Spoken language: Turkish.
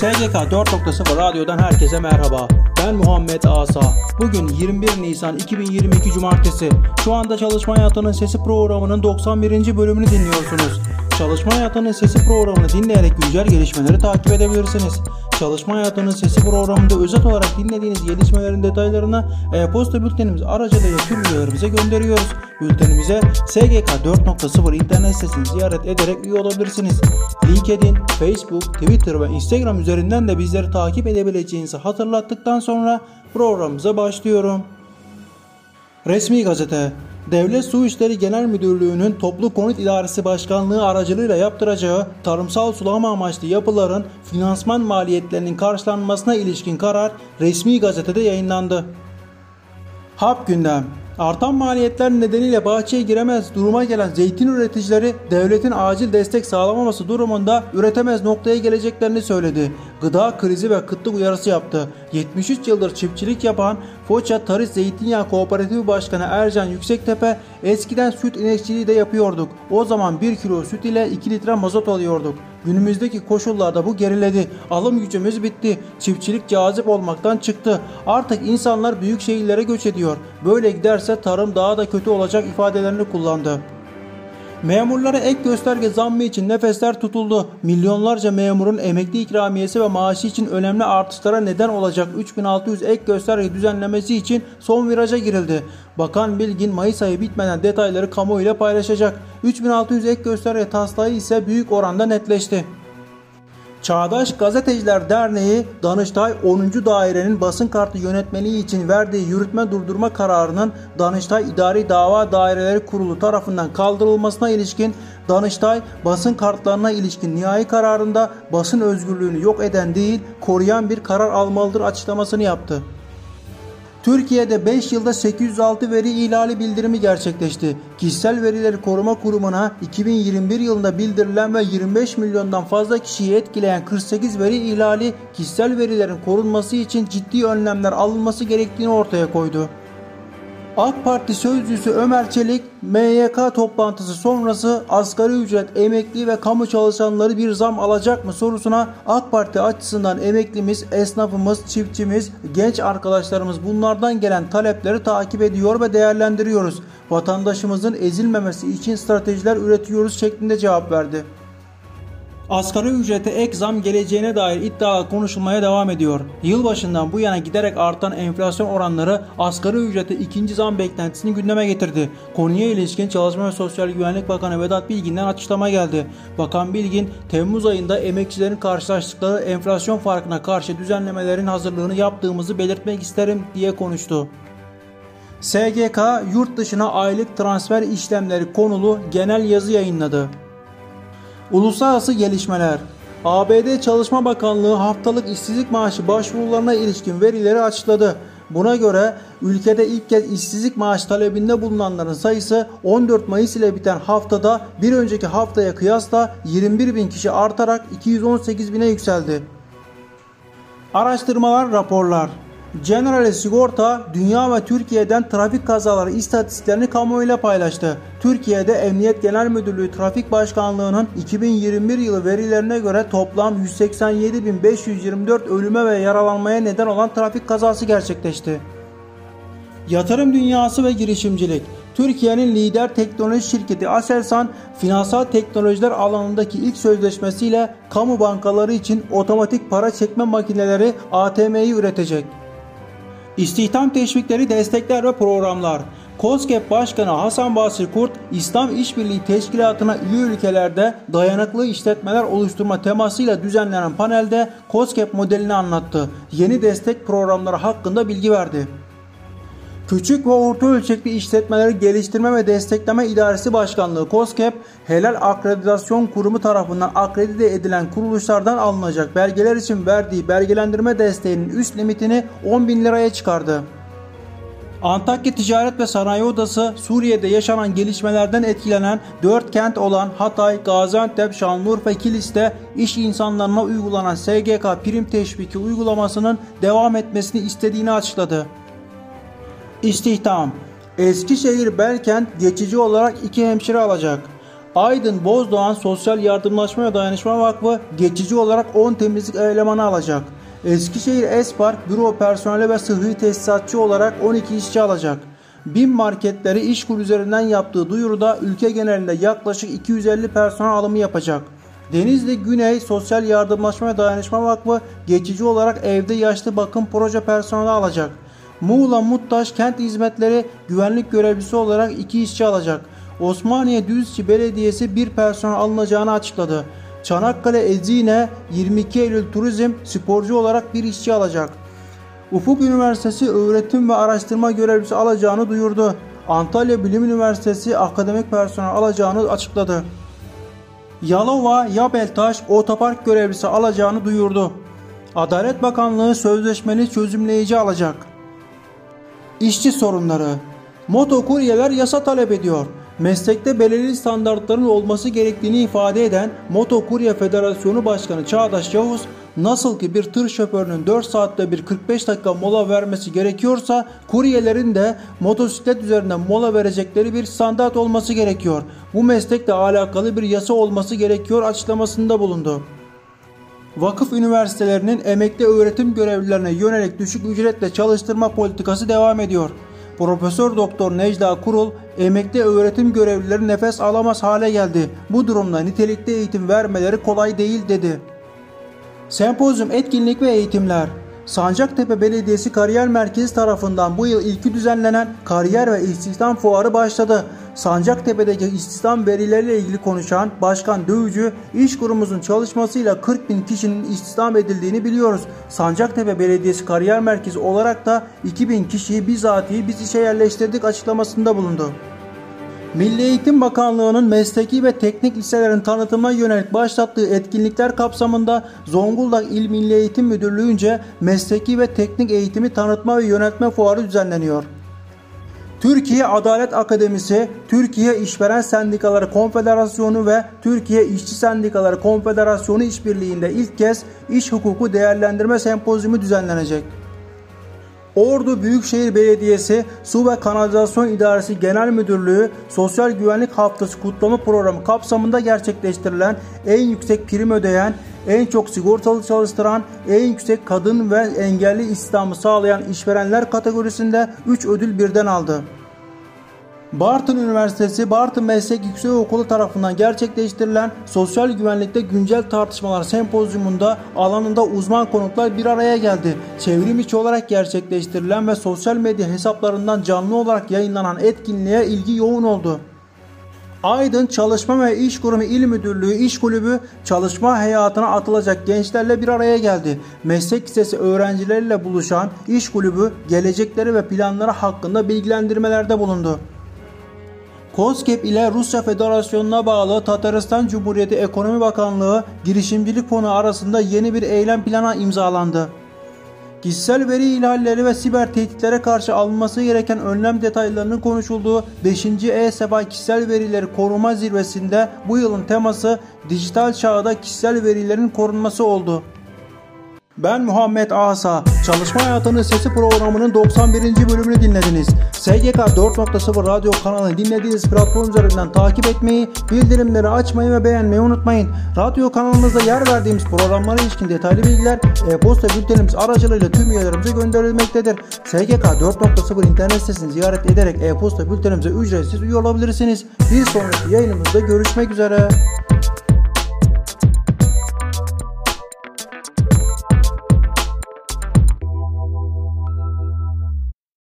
SGK 4.0 Radyo'dan herkese merhaba. Ben Muhammed Asa. Bugün 21 Nisan 2022 Cumartesi. Şu anda Çalışma Hayatının Sesi programının 91. bölümünü dinliyorsunuz. Çalışma Hayatının Sesi programını dinleyerek güncel gelişmeleri takip edebilirsiniz. Çalışma Hayatının Sesi programında özet olarak dinlediğiniz gelişmelerin detaylarını e-posta bültenimiz aracılığıyla tüm üyelerimize gönderiyoruz. Bültenimize SGK 4.0 internet sitesini ziyaret ederek üye olabilirsiniz. LinkedIn, Facebook, Twitter ve Instagram üzerinden de bizleri takip edebileceğinizi hatırlattıktan sonra programımıza başlıyorum. Resmi gazete Devlet Su İşleri Genel Müdürlüğü'nün Toplu Konut İdaresi Başkanlığı aracılığıyla yaptıracağı tarımsal sulama amaçlı yapıların finansman maliyetlerinin karşılanmasına ilişkin karar resmi gazetede yayınlandı. Hap gündem Artan maliyetler nedeniyle bahçeye giremez duruma gelen zeytin üreticileri devletin acil destek sağlamaması durumunda üretemez noktaya geleceklerini söyledi. Gıda krizi ve kıtlık uyarısı yaptı. 73 yıldır çiftçilik yapan Foça Tarih Zeytinyağı Kooperatifi Başkanı Ercan Yüksektepe eskiden süt inekçiliği de yapıyorduk. O zaman 1 kilo süt ile 2 litre mazot alıyorduk. Günümüzdeki koşullarda bu geriledi. Alım gücümüz bitti. Çiftçilik cazip olmaktan çıktı. Artık insanlar büyük şehirlere göç ediyor. Böyle giderse tarım daha da kötü olacak ifadelerini kullandı. Memurlara ek gösterge zammı için nefesler tutuldu. Milyonlarca memurun emekli ikramiyesi ve maaşı için önemli artışlara neden olacak 3600 ek gösterge düzenlemesi için son viraja girildi. Bakan Bilgin Mayıs ayı bitmeden detayları kamuoyuyla paylaşacak. 3600 ek gösterge taslağı ise büyük oranda netleşti. Çağdaş Gazeteciler Derneği Danıştay 10. Dairenin basın kartı yönetmeliği için verdiği yürütme durdurma kararının Danıştay İdari Dava Daireleri Kurulu tarafından kaldırılmasına ilişkin Danıştay basın kartlarına ilişkin nihai kararında basın özgürlüğünü yok eden değil koruyan bir karar almalıdır açıklamasını yaptı. Türkiye'de 5 yılda 806 veri ihlali bildirimi gerçekleşti. Kişisel Verileri Koruma Kurumu'na 2021 yılında bildirilen ve 25 milyondan fazla kişiyi etkileyen 48 veri ihlali kişisel verilerin korunması için ciddi önlemler alınması gerektiğini ortaya koydu. AK Parti sözcüsü Ömer Çelik, MYK toplantısı sonrası asgari ücret, emekli ve kamu çalışanları bir zam alacak mı sorusuna AK Parti açısından emeklimiz, esnafımız, çiftçimiz, genç arkadaşlarımız bunlardan gelen talepleri takip ediyor ve değerlendiriyoruz. Vatandaşımızın ezilmemesi için stratejiler üretiyoruz şeklinde cevap verdi. Asgari ücrete ek zam geleceğine dair iddia konuşulmaya devam ediyor. Yılbaşından bu yana giderek artan enflasyon oranları asgari ücrete ikinci zam beklentisini gündeme getirdi. Konuya ilişkin Çalışma ve Sosyal Güvenlik Bakanı Vedat Bilgin'den açıklama geldi. Bakan Bilgin, Temmuz ayında emekçilerin karşılaştıkları enflasyon farkına karşı düzenlemelerin hazırlığını yaptığımızı belirtmek isterim diye konuştu. SGK yurt dışına aylık transfer işlemleri konulu genel yazı yayınladı. Uluslararası gelişmeler ABD Çalışma Bakanlığı haftalık işsizlik maaşı başvurularına ilişkin verileri açıkladı. Buna göre ülkede ilk kez işsizlik maaş talebinde bulunanların sayısı 14 Mayıs ile biten haftada bir önceki haftaya kıyasla 21 bin kişi artarak 218 bine yükseldi. Araştırmalar, raporlar General Sigorta dünya ve Türkiye'den trafik kazaları istatistiklerini kamuoyuyla paylaştı. Türkiye'de Emniyet Genel Müdürlüğü Trafik Başkanlığı'nın 2021 yılı verilerine göre toplam 187.524 ölüme ve yaralanmaya neden olan trafik kazası gerçekleşti. Yatırım dünyası ve girişimcilik Türkiye'nin lider teknoloji şirketi Aselsan, finansal teknolojiler alanındaki ilk sözleşmesiyle kamu bankaları için otomatik para çekme makineleri ATM'yi üretecek. İstihdam teşvikleri, destekler ve programlar. COSGAP Başkanı Hasan Basri Kurt, İslam İşbirliği Teşkilatı'na üye ülkelerde dayanıklı işletmeler oluşturma temasıyla düzenlenen panelde COSGAP modelini anlattı. Yeni destek programları hakkında bilgi verdi. Küçük ve orta ölçekli işletmeleri geliştirme ve destekleme idaresi başkanlığı COSGAP, Helal Akreditasyon Kurumu tarafından akredite edilen kuruluşlardan alınacak belgeler için verdiği belgelendirme desteğinin üst limitini 10 bin liraya çıkardı. Antakya Ticaret ve Sanayi Odası Suriye'de yaşanan gelişmelerden etkilenen 4 kent olan Hatay, Gaziantep, Şanlıurfa, Kilis'te iş insanlarına uygulanan SGK prim teşviki uygulamasının devam etmesini istediğini açıkladı. İstihdam Eskişehir Belkent geçici olarak iki hemşire alacak. Aydın Bozdoğan Sosyal Yardımlaşma ve Dayanışma Vakfı geçici olarak 10 temizlik elemanı alacak. Eskişehir Espark büro personeli ve sıhhi tesisatçı olarak 12 işçi alacak. BİM marketleri işkur üzerinden yaptığı duyuruda ülke genelinde yaklaşık 250 personel alımı yapacak. Denizli Güney Sosyal Yardımlaşma ve Dayanışma Vakfı geçici olarak evde yaşlı bakım proje personeli alacak. Muğla Muttaş Kent Hizmetleri güvenlik görevlisi olarak 2 işçi alacak. Osmaniye Düzçi Belediyesi bir personel alınacağını açıkladı. Çanakkale Ezine 22 Eylül Turizm sporcu olarak bir işçi alacak. Ufuk Üniversitesi öğretim ve araştırma görevlisi alacağını duyurdu. Antalya Bilim Üniversitesi akademik personel alacağını açıkladı. Yalova Yabeltaş otopark görevlisi alacağını duyurdu. Adalet Bakanlığı sözleşmeli çözümleyici alacak. İşçi sorunları Motokuryeler yasa talep ediyor meslekte belirli standartların olması gerektiğini ifade eden Motokurye Federasyonu Başkanı Çağdaş Yavuz, nasıl ki bir tır şoförünün 4 saatte bir 45 dakika mola vermesi gerekiyorsa kuryelerin de motosiklet üzerinden mola verecekleri bir standart olması gerekiyor. Bu meslekle alakalı bir yasa olması gerekiyor açıklamasında bulundu. Vakıf üniversitelerinin emekli öğretim görevlilerine yönelik düşük ücretle çalıştırma politikası devam ediyor. Profesör Doktor Necla Kurul, emekli öğretim görevlileri nefes alamaz hale geldi. Bu durumda nitelikli eğitim vermeleri kolay değil dedi. Sempozyum etkinlik ve eğitimler Sancaktepe Belediyesi Kariyer Merkezi tarafından bu yıl ilki düzenlenen Kariyer ve İstihdam Fuarı başladı. Sancaktepe'deki istihdam verileriyle ilgili konuşan Başkan Dövücü, iş kurumumuzun çalışmasıyla 40 bin kişinin istihdam edildiğini biliyoruz. Sancaktepe Belediyesi Kariyer Merkezi olarak da 2000 kişiyi bizatihi biz işe yerleştirdik açıklamasında bulundu. Milli Eğitim Bakanlığı'nın mesleki ve teknik liselerin tanıtımına yönelik başlattığı etkinlikler kapsamında Zonguldak İl Milli Eğitim Müdürlüğü'nce mesleki ve teknik eğitimi tanıtma ve yönetme fuarı düzenleniyor. Türkiye Adalet Akademisi, Türkiye İşveren Sendikaları Konfederasyonu ve Türkiye İşçi Sendikaları Konfederasyonu işbirliğinde ilk kez iş hukuku değerlendirme sempozyumu düzenlenecek. Ordu Büyükşehir Belediyesi Su ve Kanalizasyon İdaresi Genel Müdürlüğü Sosyal Güvenlik Haftası kutlama programı kapsamında gerçekleştirilen en yüksek prim ödeyen, en çok sigortalı çalıştıran, en yüksek kadın ve engelli istihdamı sağlayan işverenler kategorisinde 3 ödül birden aldı. Bartın Üniversitesi Bartın Meslek Yüksekokulu tarafından gerçekleştirilen sosyal güvenlikte güncel tartışmalar sempozyumunda alanında uzman konuklar bir araya geldi. Çevrim içi olarak gerçekleştirilen ve sosyal medya hesaplarından canlı olarak yayınlanan etkinliğe ilgi yoğun oldu. Aydın Çalışma ve İş Kurumu İl Müdürlüğü İş Kulübü çalışma hayatına atılacak gençlerle bir araya geldi. Meslek lisesi öğrencileriyle buluşan İş Kulübü gelecekleri ve planları hakkında bilgilendirmelerde bulundu. COSGAP ile Rusya Federasyonu'na bağlı Tataristan Cumhuriyeti Ekonomi Bakanlığı girişimcilik fonu arasında yeni bir eylem planı imzalandı. Kişisel veri ihlalleri ve siber tehditlere karşı alınması gereken önlem detaylarının konuşulduğu 5. E-Seba Kişisel Verileri Koruma Zirvesi'nde bu yılın teması dijital çağda kişisel verilerin korunması oldu. Ben Muhammed Asa. Çalışma Hayatının Sesi programının 91. bölümünü dinlediniz. SGK 4.0 radyo kanalını dinlediğiniz platform üzerinden takip etmeyi, bildirimleri açmayı ve beğenmeyi unutmayın. Radyo kanalımızda yer verdiğimiz programlara ilişkin detaylı bilgiler e-posta bültenimiz aracılığıyla tüm üyelerimize gönderilmektedir. SGK 4.0 internet sitesini ziyaret ederek e-posta bültenimize ücretsiz üye olabilirsiniz. Bir sonraki yayınımızda görüşmek üzere.